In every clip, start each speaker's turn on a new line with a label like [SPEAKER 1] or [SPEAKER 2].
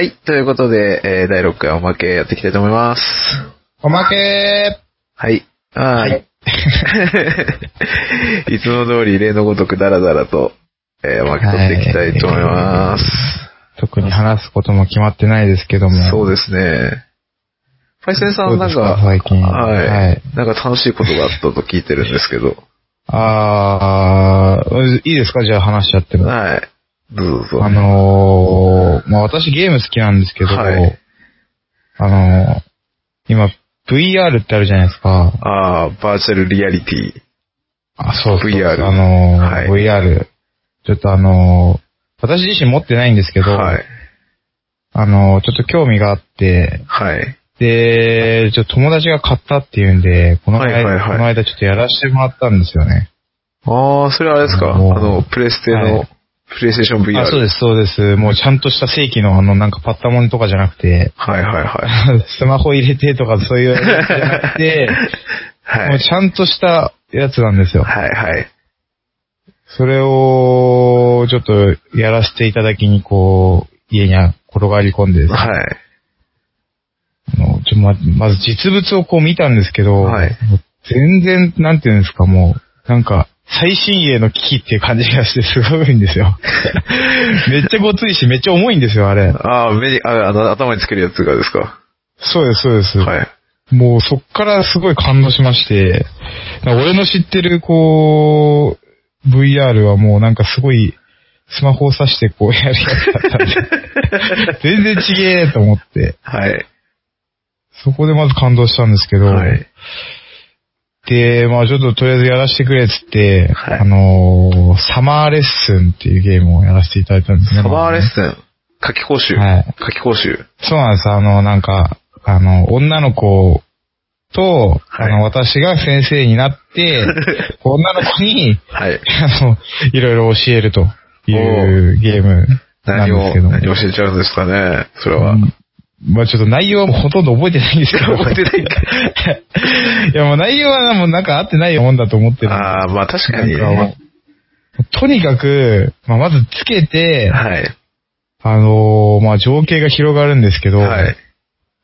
[SPEAKER 1] はい。ということで、えー、第6回おまけやっていきたいと思います。
[SPEAKER 2] おまけ
[SPEAKER 1] はい。は。
[SPEAKER 2] はい
[SPEAKER 1] いつも通り例のごとくダラダラと、えー、おまけ取っていきたいと思います。
[SPEAKER 2] 特に話すことも決まってないですけども。
[SPEAKER 1] そうですね。パイセンさんなん
[SPEAKER 2] か、最近
[SPEAKER 1] はい、
[SPEAKER 2] はい
[SPEAKER 1] なんか楽しいことがあったと聞いてるんですけど。
[SPEAKER 2] あー、いいですかじゃあ話しちゃっても。
[SPEAKER 1] はい。どうぞどうぞ。
[SPEAKER 2] あのー、まあ私ゲーム好きなんですけど、
[SPEAKER 1] はい
[SPEAKER 2] あのー、今 VR ってあるじゃないですか。
[SPEAKER 1] ああ、バーチャルリアリティ。
[SPEAKER 2] あ、そうそう
[SPEAKER 1] VR
[SPEAKER 2] あのー
[SPEAKER 1] はい
[SPEAKER 2] VR。ちょっとあのー、私自身持ってないんですけど、
[SPEAKER 1] はい。
[SPEAKER 2] あのー、ちょっと興味があって、
[SPEAKER 1] はい。
[SPEAKER 2] で、ちょっと友達が買ったっていうんで、この間、
[SPEAKER 1] はいはいはい
[SPEAKER 2] この間ちょっとやらせてもらったんですよね。
[SPEAKER 1] ああ、それはあれですか？あ
[SPEAKER 2] あのー
[SPEAKER 1] の、プレステの、
[SPEAKER 2] はい
[SPEAKER 1] プレイステーション VR。
[SPEAKER 2] あ、そうです、そうです。もうちゃんとした正規のあの、なんかパッタモンとかじゃなくて、
[SPEAKER 1] はいはいはい。
[SPEAKER 2] スマホ入れてとかそういうやつじゃなくて、
[SPEAKER 1] はい。
[SPEAKER 2] もうちゃんとしたやつなんですよ。
[SPEAKER 1] はいはい。
[SPEAKER 2] それを、ちょっとやらせていただきに、こう、家に転がり込んでね、
[SPEAKER 1] はい。
[SPEAKER 2] あのちょままず実物をこう見たんですけど、
[SPEAKER 1] はい
[SPEAKER 2] 全然、なんていうんですか、もう、なんか、最新鋭の機器っていう感じがしてすごいんですよ。めっちゃごついし、めっちゃ重いんですよ、あれ。
[SPEAKER 1] ああ、目に、ああの、頭につけるやつがですか？
[SPEAKER 2] そうです、そうです。
[SPEAKER 1] はい。
[SPEAKER 2] もうそっからすごい感動しまして、俺の知ってるこう、VR はもうなんかすごい、スマホを指してこうやるやつだったんで、全然ちげえと思って、
[SPEAKER 1] はい。
[SPEAKER 2] そこでまず感動したんですけど、
[SPEAKER 1] はい。
[SPEAKER 2] で、まあちょっととりあえずやらせてくれっつって、
[SPEAKER 1] はい
[SPEAKER 2] あのーサマーレッスンっていうゲームをやらせていただいたんですね。
[SPEAKER 1] サマーレッ
[SPEAKER 2] ン
[SPEAKER 1] スン、夏季講習？
[SPEAKER 2] はい
[SPEAKER 1] 夏季講習。
[SPEAKER 2] そうなんです。あの、なんか、あの、女の子と、
[SPEAKER 1] はい
[SPEAKER 2] あの、私が先生になって、女の子に、
[SPEAKER 1] はい。
[SPEAKER 2] あの、いろいろ教えるというゲームなん
[SPEAKER 1] 何を、
[SPEAKER 2] ですけども。
[SPEAKER 1] 何教えちゃうんですかねそれは。
[SPEAKER 2] うんまあちょっと内容はもうほとんど覚えてないんですけど。
[SPEAKER 1] 覚えてないんか
[SPEAKER 2] いやもう内容はもうなんか合ってないもんだと思ってる。
[SPEAKER 1] ああ、まあ確かにね。
[SPEAKER 2] うとにかく、まあまずつけて、
[SPEAKER 1] はい。
[SPEAKER 2] あのーまあ情景が広がるんですけど、
[SPEAKER 1] はい。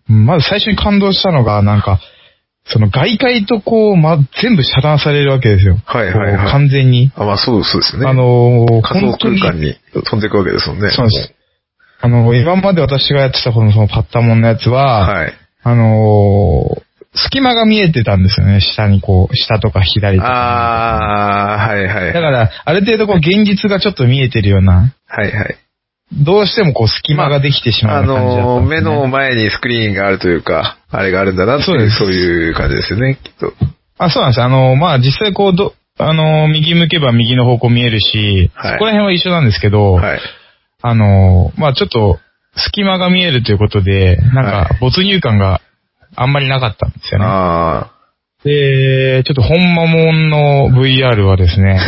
[SPEAKER 2] まず最初に感動したのが、なんか、その外界とこう、ま、全部遮断されるわけですよ。
[SPEAKER 1] はいはいはい
[SPEAKER 2] 完全に。
[SPEAKER 1] あ、まあそう、そうですね。
[SPEAKER 2] あのー
[SPEAKER 1] 仮想空間に飛んでいくわけですもんね。
[SPEAKER 2] そうです。あの、今まで私がやってたこのそのパッタモンのやつは、
[SPEAKER 1] はい。
[SPEAKER 2] あのー隙間が見えてたんですよね。下にこう、下とか左とか。
[SPEAKER 1] ああ、はいはい。
[SPEAKER 2] だから、ある程度こう、現実がちょっと見えてるような、
[SPEAKER 1] はいはい。
[SPEAKER 2] どうしてもこう、隙間ができてしま
[SPEAKER 1] あ
[SPEAKER 2] う感じだった
[SPEAKER 1] のー、
[SPEAKER 2] んですね、
[SPEAKER 1] 目の前にスクリーンがあるというか、あれがあるんだなっていう、
[SPEAKER 2] そう
[SPEAKER 1] いう感じですよね、きっと。
[SPEAKER 2] あ、そうなんです。あの、まあ、実際こう、ど、あの、右向けば右の方向見えるし、
[SPEAKER 1] はい
[SPEAKER 2] そこら辺は一緒なんですけど、
[SPEAKER 1] はい。
[SPEAKER 2] あの、まあ、ちょっと、隙間が見えるということで、なん
[SPEAKER 1] は
[SPEAKER 2] か、没入感があんまりなかったんですよね。
[SPEAKER 1] あ
[SPEAKER 2] で、ちょっと本間もんの VR はですね、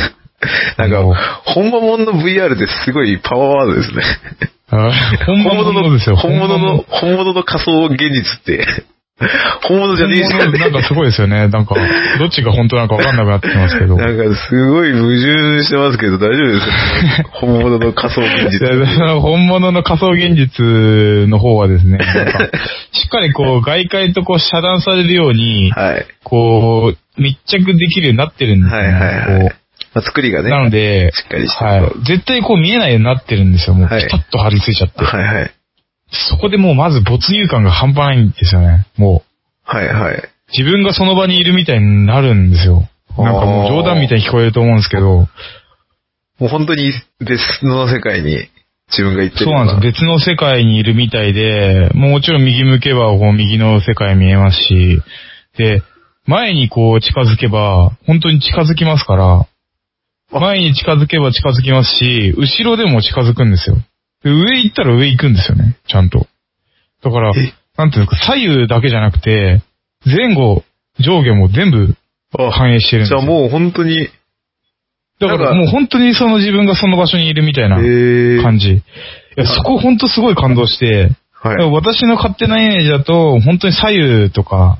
[SPEAKER 1] あ。なんか、本場もんの VR ってすごいパワーワードですね。
[SPEAKER 2] あ本物の。
[SPEAKER 1] 本物の、本物の仮想現実って、本物じゃねえじゃん。
[SPEAKER 2] 本物なんかすごいですよね。なんか、どっちが本当なのかわかんなくなってきますけど。
[SPEAKER 1] なんかすごい矛盾してますけど大丈夫ですか 本物の仮想現実。
[SPEAKER 2] 本物の仮想現実の方はですね、しっかりこう、外界とこう遮断されるように、
[SPEAKER 1] はい。
[SPEAKER 2] こう、密着できるようになってるんですね。
[SPEAKER 1] はいはいはい
[SPEAKER 2] こ。
[SPEAKER 1] まあ、作りがね。
[SPEAKER 2] うなので、
[SPEAKER 1] しっかりしてる
[SPEAKER 2] はい。絶対こう見えないようになってるんですよ。もう
[SPEAKER 1] はい
[SPEAKER 2] ピタッと張り付いちゃって。
[SPEAKER 1] はいはい。
[SPEAKER 2] そこでもうまず没入感が半端ないんですよね。もう。
[SPEAKER 1] はいはい。
[SPEAKER 2] 自分がその場にいるみたいになるんですよ。なんかもう冗談みたいに聞こえると思うんですけど、
[SPEAKER 1] もう本当に別の世界に自分が行ってる
[SPEAKER 2] そうなんです。別の世界にいるみたいで、もうもちろん右向けばこう右の世界見えますし、で、前にこう近づけば、本当に近づきますから、前に近づけば近づきますし、後ろでも近づくんですよ。で上行ったら上行くんですよね、ちゃんと。だから
[SPEAKER 1] え、
[SPEAKER 2] なんていうんですか、左右だけじゃなくて、前後、上下も全部
[SPEAKER 1] あ
[SPEAKER 2] 反映してるんですよ。
[SPEAKER 1] じゃあもう本当に、
[SPEAKER 2] だからもう本当にその自分がその場所にいるみたいな
[SPEAKER 1] えー、
[SPEAKER 2] 感じ。いや、そこ本当すごい感動して、
[SPEAKER 1] はい。
[SPEAKER 2] 私の勝手なイメージだと、本当に左右とか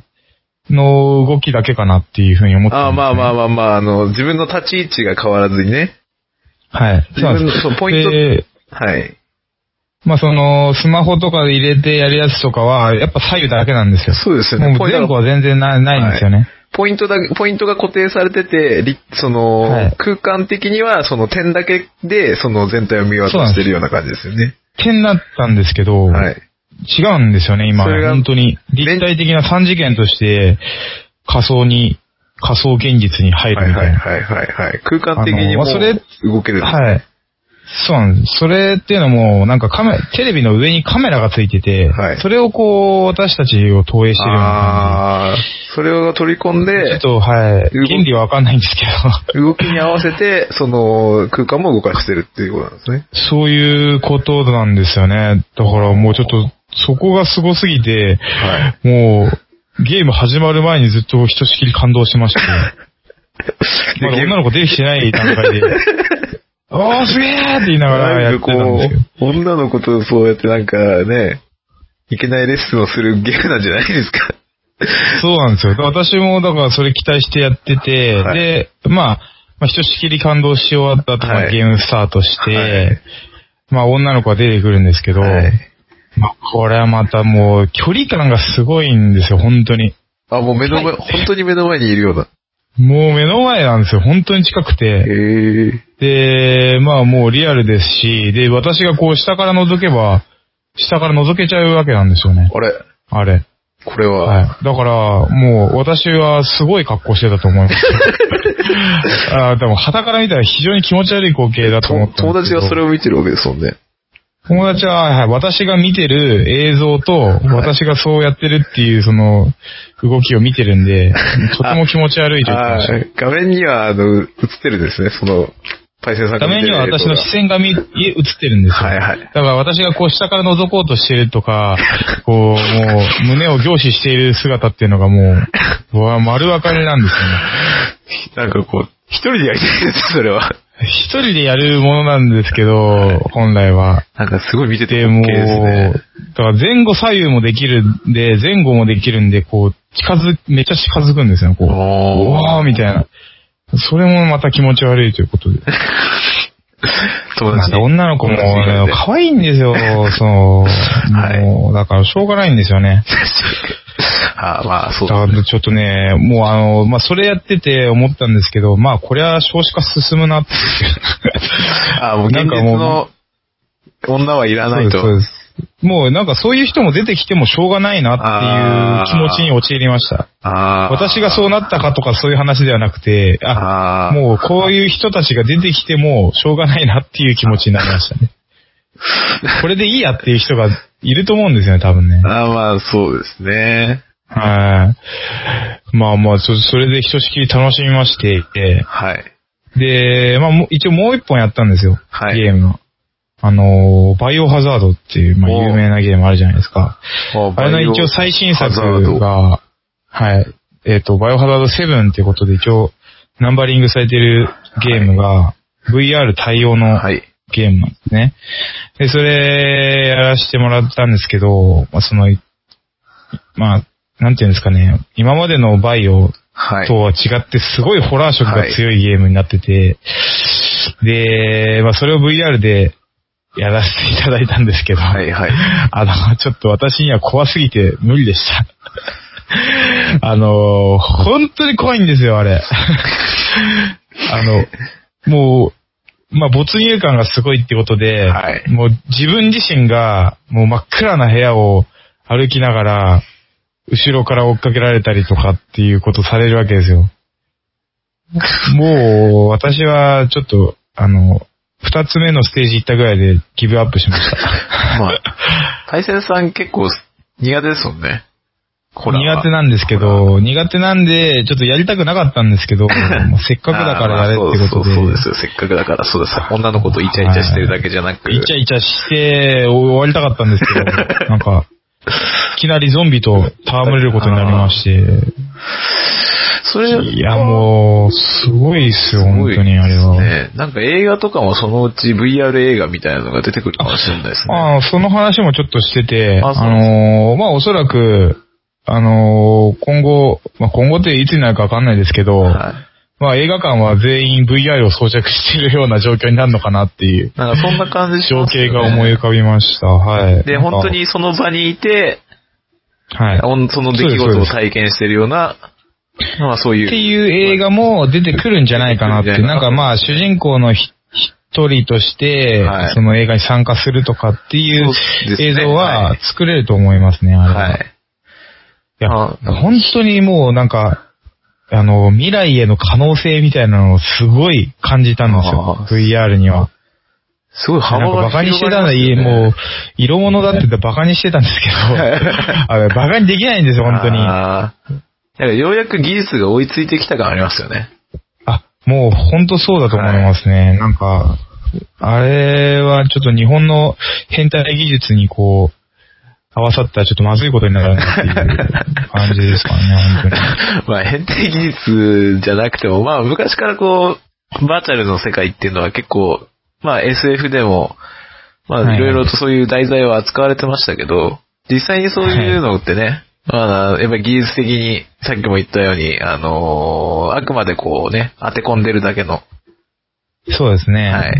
[SPEAKER 2] の動きだけかなっていうふうに思って
[SPEAKER 1] ああ、まあまあ
[SPEAKER 2] あ。
[SPEAKER 1] まあまあ、あの、自分の立ち位置が変わらずにね。
[SPEAKER 2] はい。
[SPEAKER 1] 自分の、そう、ポイント、
[SPEAKER 2] で
[SPEAKER 1] はい。
[SPEAKER 2] まあその、スマホとかで入れてやるやつとかは、やっぱ左右だけなんですよ。
[SPEAKER 1] そうですよね。
[SPEAKER 2] もう前後は全然なないんですよね。
[SPEAKER 1] ポイントだ、ポイントが固定されてて、りその、
[SPEAKER 2] はい
[SPEAKER 1] 空間的にはその点だけで、その全体を見渡してるような感じですよね。
[SPEAKER 2] 点だったんですけど、
[SPEAKER 1] はい。
[SPEAKER 2] 違うんですよね、今。
[SPEAKER 1] それが
[SPEAKER 2] 本当に。立体的な3次元として、仮想に、仮想現実に入
[SPEAKER 1] はい
[SPEAKER 2] るみたな。
[SPEAKER 1] はいいはいはいはい。空間的にも動ける。
[SPEAKER 2] はい。そうなんです。それっていうのも、なんかカメ、テレビの上にカメラがついてて、
[SPEAKER 1] はい
[SPEAKER 2] それをこう、私たちを投影してるような
[SPEAKER 1] ああ、それを取り込ん
[SPEAKER 2] 感じ。ちょ
[SPEAKER 1] で
[SPEAKER 2] っ、と、はい。
[SPEAKER 1] 動
[SPEAKER 2] 原理はわかんないんですけど、
[SPEAKER 1] 動きに合わせて、その空間も動かしてるっていうことなんですね。
[SPEAKER 2] そういうことなんですよね。だからもうちょっと、そこがすごすぎて、
[SPEAKER 1] はい。
[SPEAKER 2] もう、ゲーム始まる前にずっとひとしきり感動しまして、まだ女の子出てきてない段階で、おーすげーって言いながらやってたんですけど。
[SPEAKER 1] 女の子とそうやってなんかね、いけないレッスンをするゲームなんじゃないですか。
[SPEAKER 2] そうなんですよ。私もだからそれ期待してやってて、
[SPEAKER 1] はい
[SPEAKER 2] で、まあ、まあ、ひとしきり感動し終わった後、まあ
[SPEAKER 1] はい
[SPEAKER 2] ゲームスタートして、
[SPEAKER 1] はい
[SPEAKER 2] まあ女の子が出てくるんですけど、
[SPEAKER 1] はい
[SPEAKER 2] まあこれはまたもう距離感がすごいんですよ、本当に。
[SPEAKER 1] あ、もう目の前、本当に目の前にいるような。
[SPEAKER 2] もう目の前なんですよ、本当に近く
[SPEAKER 1] へ
[SPEAKER 2] て。
[SPEAKER 1] え。
[SPEAKER 2] で、まあもうリアルですし、で、私がこう下から覗けば、下から覗けちゃうわけなんですよね。
[SPEAKER 1] あれ
[SPEAKER 2] あれ。
[SPEAKER 1] これは、
[SPEAKER 2] はい。だから、もう、私はすごい格好してたと思います。あーでも、旗から見たら非常に気持ち悪い光景だと思って。
[SPEAKER 1] と友達がそれを見てるわけですもんね。
[SPEAKER 2] 友達は、はい、私が見てる映像と、私がそうやってるっていう、その、動きを見てるんで、とても気持ち悪いと言ってました。
[SPEAKER 1] あー画面には、あの、映ってるんですね、その、パイセンさんが
[SPEAKER 2] 画面には私の視線が見、映ってるんですよ。
[SPEAKER 1] はいはい
[SPEAKER 2] だから私がこう下から覗こうとしてるとか、こう、もう、胸を凝視している姿っていうのがもう、う わ丸分かりなんですよね。
[SPEAKER 1] なんかこう、一人でやりたいです、それは。
[SPEAKER 2] 一人でやるものなんですけど、本来は。
[SPEAKER 1] なんかすごい見てて
[SPEAKER 2] で、も
[SPEAKER 1] ね。
[SPEAKER 2] だから前後左右もできるんで、前後もできるんで、こう、近づ、めっちゃ近づくんですよ、こう。う
[SPEAKER 1] お
[SPEAKER 2] わーみたいな。それもまた気持ち悪いということで。
[SPEAKER 1] 友達
[SPEAKER 2] なんか女の子も可愛いんですよ、そう。
[SPEAKER 1] はい
[SPEAKER 2] もう、だからしょうがないんですよね。
[SPEAKER 1] あーまあ、そう
[SPEAKER 2] だからちょっとね、もうあの、まあ、それやってて思ったんですけど、まあ、これは少子化進むなって。
[SPEAKER 1] あーもう現実
[SPEAKER 2] なんかもう
[SPEAKER 1] の女はいらないと。
[SPEAKER 2] そうですもうなんかそういう人も出てきてもしょうがないなっていう気持ちに陥りました。私がそうなったかとかそういう話ではなくて、あ、もうこういう人たちが出てきてもしょうがないなっていう気持ちになりましたね。これでいいやっていう人がいると思うんですよね、多分ね。
[SPEAKER 1] あーまあ、そうですね。
[SPEAKER 2] はい。まあまあ、そそれでひとしきり楽しみまして、
[SPEAKER 1] はい。
[SPEAKER 2] で、まあ一応もう一本やったんですよ。
[SPEAKER 1] はい
[SPEAKER 2] ゲームの。あのー、バイオハザードっていう、まあ有名なゲームあるじゃないですか。
[SPEAKER 1] あ
[SPEAKER 2] あれの一応最新作が、はい。えっ、と、バイオハザード7っていうことで一応ナンバリングされてるゲームが VR 対応の
[SPEAKER 1] はい。
[SPEAKER 2] ゲームなんですね。で、それやらせてもらったんですけど、まあその、まあ、なんていうんですかね、今までのバイオ
[SPEAKER 1] はい。
[SPEAKER 2] とは違ってすごいホラー色が強いゲームになってて、で、まあそれを VR でやらせていただいたんですけど、
[SPEAKER 1] はいはい。
[SPEAKER 2] あの、ちょっと私には怖すぎて無理でした。あの、本当に怖いんですよ、あれ。あの、もう、まあ、没入感がすごいってことで、
[SPEAKER 1] はい
[SPEAKER 2] もう自分自身が、もう真っ暗な部屋を歩きながら、後ろから追っかけられたりとかっていうことされるわけですよ。もう、私はちょっと、あの、二つ目のステージ行ったぐらいでギブアップしました。
[SPEAKER 1] まあ、対戦さん結構苦手ですもんね。
[SPEAKER 2] 苦手なんですけど、苦手なんで、ちょっとやりたくなかったんですけど、ま あせっかくだからやれってことで。
[SPEAKER 1] そうそうそうですよ。せっかくだから、そうです。女の子とイチャイチャしてるだけじゃなく。
[SPEAKER 2] イチャイチャして終わりたかったんですけど、なんか、いきなりゾンビと戯れることになりまして、
[SPEAKER 1] それ、
[SPEAKER 2] いやもう、すごいですよ、本当にあれは。
[SPEAKER 1] ね、なんか映画とかもそのうち VR 映画みたいなのが出てくるかもしれないですね。
[SPEAKER 2] ああ、その話もちょっとしてて、あのーまあ、おそらく、あのー今後、まあ、今後っていつになるかわかんないですけど、
[SPEAKER 1] は
[SPEAKER 2] まあ映画館は全員 VR を装着してるような状況になるのかなっていう
[SPEAKER 1] なんかそんな感じし
[SPEAKER 2] 情景が思い浮かびました。はい。
[SPEAKER 1] で、本当にその場にいて、
[SPEAKER 2] はい。
[SPEAKER 1] その出来事を体験してるような、まあそういう。
[SPEAKER 2] っていう映画も出てくるんじゃないかなって。なんかまあ主人公のひ一人として
[SPEAKER 1] はい、
[SPEAKER 2] その映画に参加するとかっていう映像
[SPEAKER 1] は
[SPEAKER 2] はい作れると思いますね、あれは。
[SPEAKER 1] はい。
[SPEAKER 2] いや、
[SPEAKER 1] あ
[SPEAKER 2] 本当にもうなんか、あの、未来への可能性みたいなのをすごい感じたんですよ VR には。
[SPEAKER 1] すごい
[SPEAKER 2] なん
[SPEAKER 1] 幅が
[SPEAKER 2] かバカにしてたのいい、
[SPEAKER 1] 広がりますよね
[SPEAKER 2] もう、色物だって言ってバカにしてたんですけど、あれバカにできないんですよ、本当に。
[SPEAKER 1] あようやく技術が追いついてきた感ありますよね。
[SPEAKER 2] あ、もう本当そうだと思いますね。なんか、あれはちょっと日本の変態技術にこう、合わさったらちょっとまずいことになるなっていう感じですからね、本当に。
[SPEAKER 1] まあ変態技術じゃなくても、まあ昔からこう、バーチャルの世界っていうのは結構、まあ SF でも、ま
[SPEAKER 2] はい
[SPEAKER 1] あいろいろとそういう題材は扱われてましたけど、実際にそういうのってね、まあやっぱり技術的に、さっきも言ったように、あのーあくまでこうね、当て込んでるだけの、
[SPEAKER 2] そうですね。
[SPEAKER 1] はい。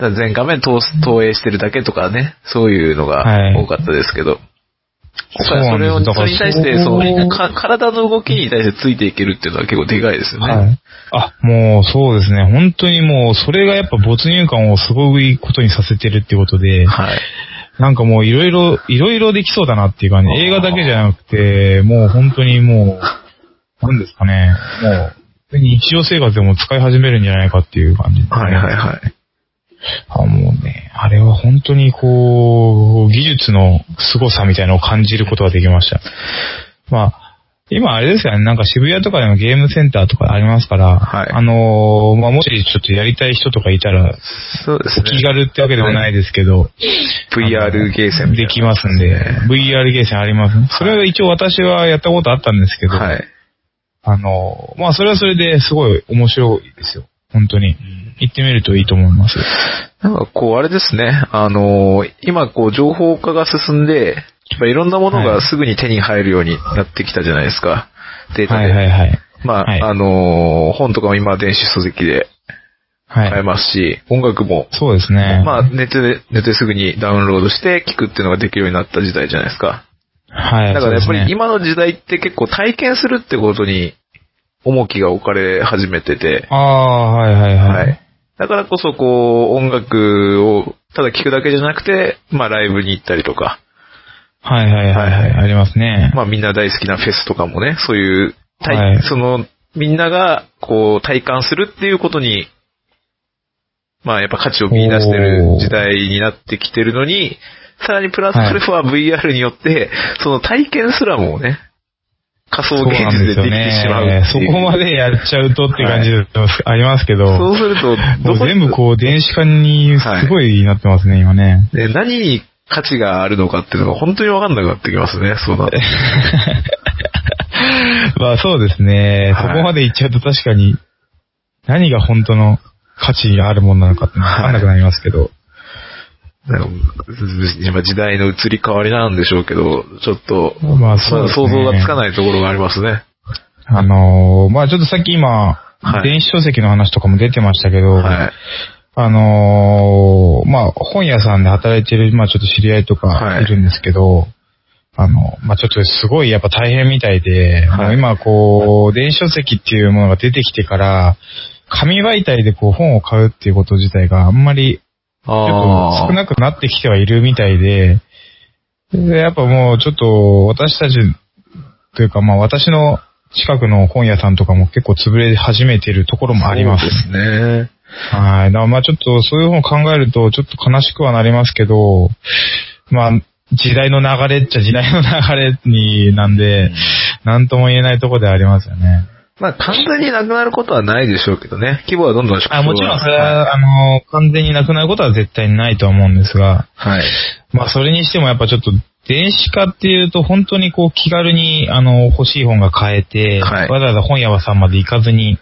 [SPEAKER 1] だ全画面投投影してるだけとかね、そういうのが
[SPEAKER 2] はい
[SPEAKER 1] 多かったですけど、今回それを、それに対して、そ体の動きに対してついていけるっていうのは結構でかいですよね。
[SPEAKER 2] はい。あ、もうそうですね。本当にもう、それがやっぱ没入感をすごいことにさせてるってことで、
[SPEAKER 1] はい。
[SPEAKER 2] なんかもういろいろ、いろいろできそうだなっていう感じ。映画だけじゃなくて、もう本当にもう、なんですかね。もう、日常生活でも使い始めるんじゃないかっていう感じね。
[SPEAKER 1] はいはいはい。
[SPEAKER 2] あ、もうね、あれは本当にこう、技術の凄さみたいなのを感じることができました。まあ、今あれですよね、なんか渋谷とかでもゲームセンターとかありますから、
[SPEAKER 1] はい
[SPEAKER 2] あのーまあ、もしちょっとやりたい人とかいたら、
[SPEAKER 1] そうですね。
[SPEAKER 2] 気軽ってわけでもないですけど、
[SPEAKER 1] VR ゲーセン
[SPEAKER 2] できますんで、VR ゲーセンあります、ね。それは一応私はやったことあったんですけど、
[SPEAKER 1] はい。
[SPEAKER 2] あのーまあ、それはそれですごい面白いですよ。本当に。行ってみるといいと思います。
[SPEAKER 1] なんかこう、あれですね。あのー今こう、情報化が進んで、いろんなもの
[SPEAKER 2] はい
[SPEAKER 1] がすぐに手に入るようになってきたじゃないですか。データ
[SPEAKER 2] は
[SPEAKER 1] で。
[SPEAKER 2] いはいはい。
[SPEAKER 1] まあ、
[SPEAKER 2] はい
[SPEAKER 1] あのー本とかも今電子書籍で
[SPEAKER 2] はい。
[SPEAKER 1] 買えますし、音楽も、
[SPEAKER 2] そうですね。
[SPEAKER 1] まあ、ネットで、ネットですぐにダウンロードして聞くっていうのができるようになった時代じゃないですか。
[SPEAKER 2] はい。
[SPEAKER 1] だからやっぱり今の時代って結構体験するってことに重きが置かれ始めてて、
[SPEAKER 2] ああ、はいはいはい。
[SPEAKER 1] はい。だからこそこう、音楽をただ聴くだけじゃなくて、まあライブに行ったりとか、
[SPEAKER 2] はいはいはいはい。
[SPEAKER 1] はい
[SPEAKER 2] ありますね。
[SPEAKER 1] まあみんな大好きなフェスとかもね、そういう、体
[SPEAKER 2] はい
[SPEAKER 1] その、みんながこう体感するっていうことに、まあやっぱ価値を見出してる時代になってきてるのに、さらにプラスアルファ VR によって、その体験すらもね、仮想現実でできてしまうっていう。
[SPEAKER 2] そこまでやっちゃうとって感じでありますけど、
[SPEAKER 1] そうすると、
[SPEAKER 2] 全部こう電子化にすごいなってますね、今ね。
[SPEAKER 1] で何に価値があるのかっていうのが本当にわかんなくなってきますね、そうな。
[SPEAKER 2] まあそうですね。
[SPEAKER 1] はい
[SPEAKER 2] そこまでいっちゃうと確かに、何が本当の価値があるものなのかってわかんなくなりますけど。
[SPEAKER 1] 今時代の移り変わりなんでしょうけど、ちょっと、
[SPEAKER 2] まあそうね
[SPEAKER 1] 想像がつかないところがありますね。
[SPEAKER 2] あのーまあちょっとさっき今、
[SPEAKER 1] はい
[SPEAKER 2] 電子書籍の話とかも出てましたけど、
[SPEAKER 1] はい。
[SPEAKER 2] あのーまあ、本屋さんで働いてる、まあ、ちょっと知り合いと
[SPEAKER 1] はい
[SPEAKER 2] かいるんですけど、あの、まあ、ちょっとすごいやっぱ大変みたいで、
[SPEAKER 1] はい
[SPEAKER 2] 今こう、電子書籍っていうものが出てきてから、紙媒体でこう本を買うっていうこと自体があんまりちょっと少なくなってきてはいるみたいで、でやっぱもうちょっと私たちというかまあ私の近くの本屋さんとかも結構潰れ始めてるところもあります。
[SPEAKER 1] そうですね。
[SPEAKER 2] はい。だからまあちょっとそういう本を考えるとちょっと悲しくはなりますけど、まあ時代の流れっちゃ時代の流れになんで、なんとも言えないところではありますよね。
[SPEAKER 1] まあ完全になくなることはないでしょうけどね。規模はどんどん縮小
[SPEAKER 2] あもちろんそれ
[SPEAKER 1] は
[SPEAKER 2] は、あの、完全になくなることは絶対にないとは思うんですが、
[SPEAKER 1] はい。
[SPEAKER 2] まあそれにしてもやっぱちょっと電子化っていうと本当にこう気軽にあの欲しい本が買えて、
[SPEAKER 1] はい
[SPEAKER 2] わざわざ本屋さんまで行かずに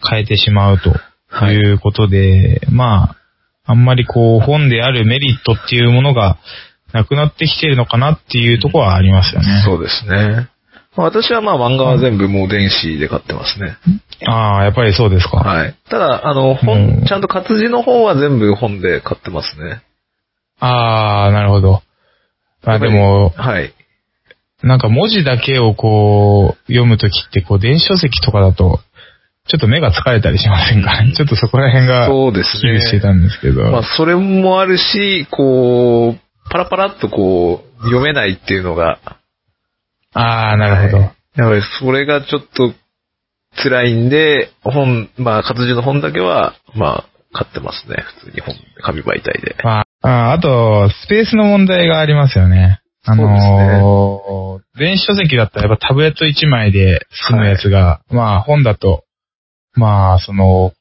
[SPEAKER 2] 買えてしまうと
[SPEAKER 1] はい
[SPEAKER 2] いうことで、まあ、あんまりこう本であるメリットっていうものがなくなってきてるのかなっていうところはありますよね。
[SPEAKER 1] そうですね。まあ私はまあ漫画は全部もう電子で買ってますね。
[SPEAKER 2] ああ、やっぱりそうですか。
[SPEAKER 1] はい。ただ、あの、
[SPEAKER 2] うん
[SPEAKER 1] 本、ちゃんと活字の方は全部本で買ってますね。
[SPEAKER 2] ああ、なるほど。まあでも、
[SPEAKER 1] はい。
[SPEAKER 2] なんか文字だけをこう、読むときって、こう、電子書籍とかだと、ちょっと目が疲れたりしませんか、
[SPEAKER 1] うん
[SPEAKER 2] ちょっとそこら辺が、
[SPEAKER 1] そうです
[SPEAKER 2] 危惧して
[SPEAKER 1] ね。
[SPEAKER 2] たんですけど。
[SPEAKER 1] まあ、それもあるし、こう、パラパラっとこう、読めないっていうのが、
[SPEAKER 2] ああ、なるほど。
[SPEAKER 1] はいやっぱりそれがちょっと辛いんで、本、まあ、活字の本だけは、まあ、買ってますね。普通に本、紙媒体で。
[SPEAKER 2] まあ、ああと、スペースの問題がありますよね。あのー電子書籍だったらやっぱタブレット1枚で済むやつが、まあ本だと、まあその、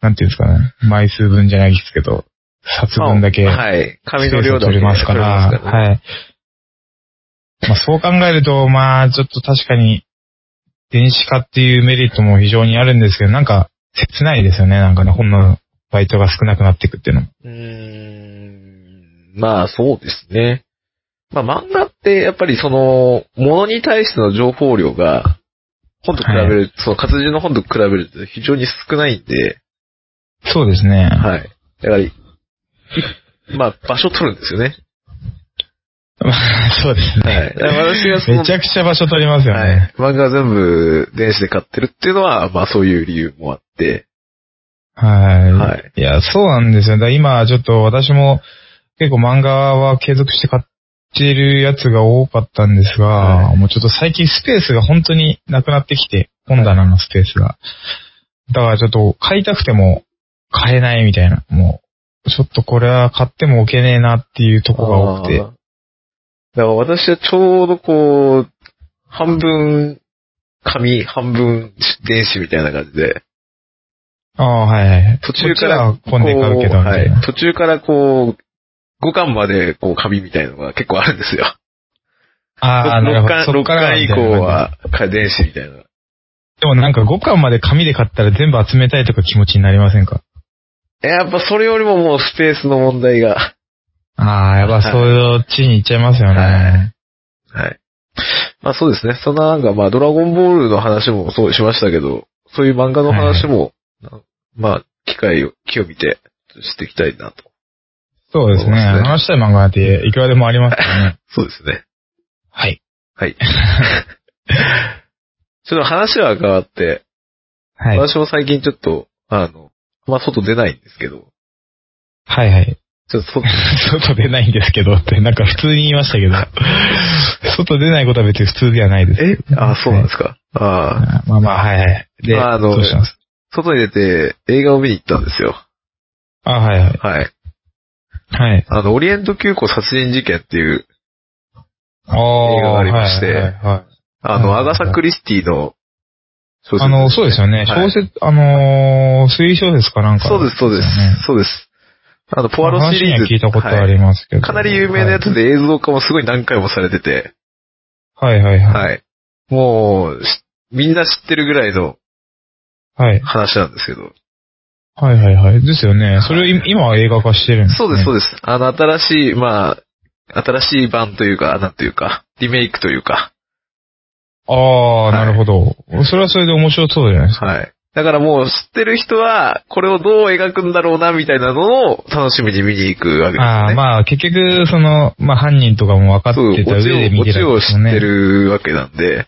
[SPEAKER 2] なんていうんですかね、枚数分じゃないですけど、冊分だけ、
[SPEAKER 1] はい。紙の量だけ
[SPEAKER 2] 取りますから、
[SPEAKER 1] 取れますからね
[SPEAKER 2] はい。まあそう考えると、まあちょっと確かに、電子化っていうメリットも非常にあるんですけど、なんか切ないですよね、なんかね、本のバイトが少なくなっていくっていうのも。
[SPEAKER 1] うーん。まあ、そうですね。まあ、漫画って、やっぱりその、ものに対しての情報量が、本と比べる、その活字の本と比べると非常に少ないんで、
[SPEAKER 2] そうですね。
[SPEAKER 1] はい。だから、いまあ、場所取るんですよね。
[SPEAKER 2] そうですね。
[SPEAKER 1] 私がその
[SPEAKER 2] めちゃくちゃ場所取りますよ
[SPEAKER 1] はい
[SPEAKER 2] ね。。
[SPEAKER 1] 漫画は全部電子で買ってるっていうのは、まあそういう理由もあって、
[SPEAKER 2] はい。
[SPEAKER 1] はい。
[SPEAKER 2] いや、そうなんですよ。だ今、ちょっと私も結構漫画は継続して買っているやつが多かったんですが、
[SPEAKER 1] はい
[SPEAKER 2] もうちょっと最近スペースが本当になくなってきて、本棚のスペースが。だからちょっと買いたくても買えないみたいな。もう、ちょっとこれは買っても置けねえなっていうとこが多くて。
[SPEAKER 1] だから私はちょうどこう、半分紙、半分電子みたいな感じで、
[SPEAKER 2] ああ、はいはい。
[SPEAKER 1] 途中から
[SPEAKER 2] こっちは本で買うけど。
[SPEAKER 1] はい、途中からこう、5巻までこう紙みたいなのが結構あるんですよ。
[SPEAKER 2] ああ、なる
[SPEAKER 1] 6
[SPEAKER 2] ほど。
[SPEAKER 1] 巻、
[SPEAKER 2] そっ
[SPEAKER 1] 6
[SPEAKER 2] から
[SPEAKER 1] 巻以降は電子みたいな。
[SPEAKER 2] でもなんか5巻まで紙で買ったら全部集めたいとか気持ちになりませんか？
[SPEAKER 1] やっぱそれよりももうスペースの問題が。
[SPEAKER 2] ああ、やっぱそういう地に行っちゃいますよね。
[SPEAKER 1] はいはい。まあそうですね。そんななんかまあドラゴンボールの話もそうしましたけど、そういう漫画の話も、なまあ機会を、気を見てしていきたいなと。
[SPEAKER 2] そうですね。
[SPEAKER 1] すね
[SPEAKER 2] 話したい漫画なんていくらでもありますからね。
[SPEAKER 1] そうですね。
[SPEAKER 2] はい。
[SPEAKER 1] はい。ちょっと話は変わって、
[SPEAKER 2] はい。
[SPEAKER 1] 私も最近ちょっと、あの、まあ外出ないんですけど、
[SPEAKER 2] はいはい。
[SPEAKER 1] ちょっと外、
[SPEAKER 2] 外出ないんですけどって、なんか普通に言いましたけど。外出ないことは別に普通ではないです。
[SPEAKER 1] え？あ、そうなんですか？ああ。
[SPEAKER 2] あまあまあ、はいはい。で、
[SPEAKER 1] まああの
[SPEAKER 2] どうします？
[SPEAKER 1] 外に出て映画を見に行ったんですよ。
[SPEAKER 2] あ、はいはい。
[SPEAKER 1] はい。
[SPEAKER 2] はい。
[SPEAKER 1] あの、オリエント急行殺人事件っていう、映画がありまして
[SPEAKER 2] はいはいはい
[SPEAKER 1] あの、
[SPEAKER 2] はい
[SPEAKER 1] アガサ・クリスティの小説
[SPEAKER 2] あの、そうですよね。
[SPEAKER 1] はい
[SPEAKER 2] 小説、あのー推理小説かなんか、
[SPEAKER 1] そうです、そうです。そうです。あの、ポアロシリーズ。
[SPEAKER 2] 聞いたことありますけど。
[SPEAKER 1] はいかなり有名なやつで映像化もすごい何回もされてて、
[SPEAKER 2] はいはいはい。
[SPEAKER 1] はい。もう、しみんな知ってるぐらいの
[SPEAKER 2] はい。
[SPEAKER 1] 話なんですけど。
[SPEAKER 2] はいはいはい。ですよね。それをい今は映画化してるんです、ね。
[SPEAKER 1] そうです、そう
[SPEAKER 2] で
[SPEAKER 1] です。あの、新しい、まあ、新しい版というか、なんというか、リメイクというか、
[SPEAKER 2] す。ああ、
[SPEAKER 1] はい
[SPEAKER 2] なるほど。それはそれで面白そうじゃないですか。
[SPEAKER 1] はい。だからもう知ってる人は、これをどう描くんだろうな、みたいなのを楽しみに見に行くわけですよね。
[SPEAKER 2] ああ、まあ結局、その、まあ犯人とかも分かってた上で
[SPEAKER 1] を、
[SPEAKER 2] 見てたん
[SPEAKER 1] オチを知。ってるわけなんで、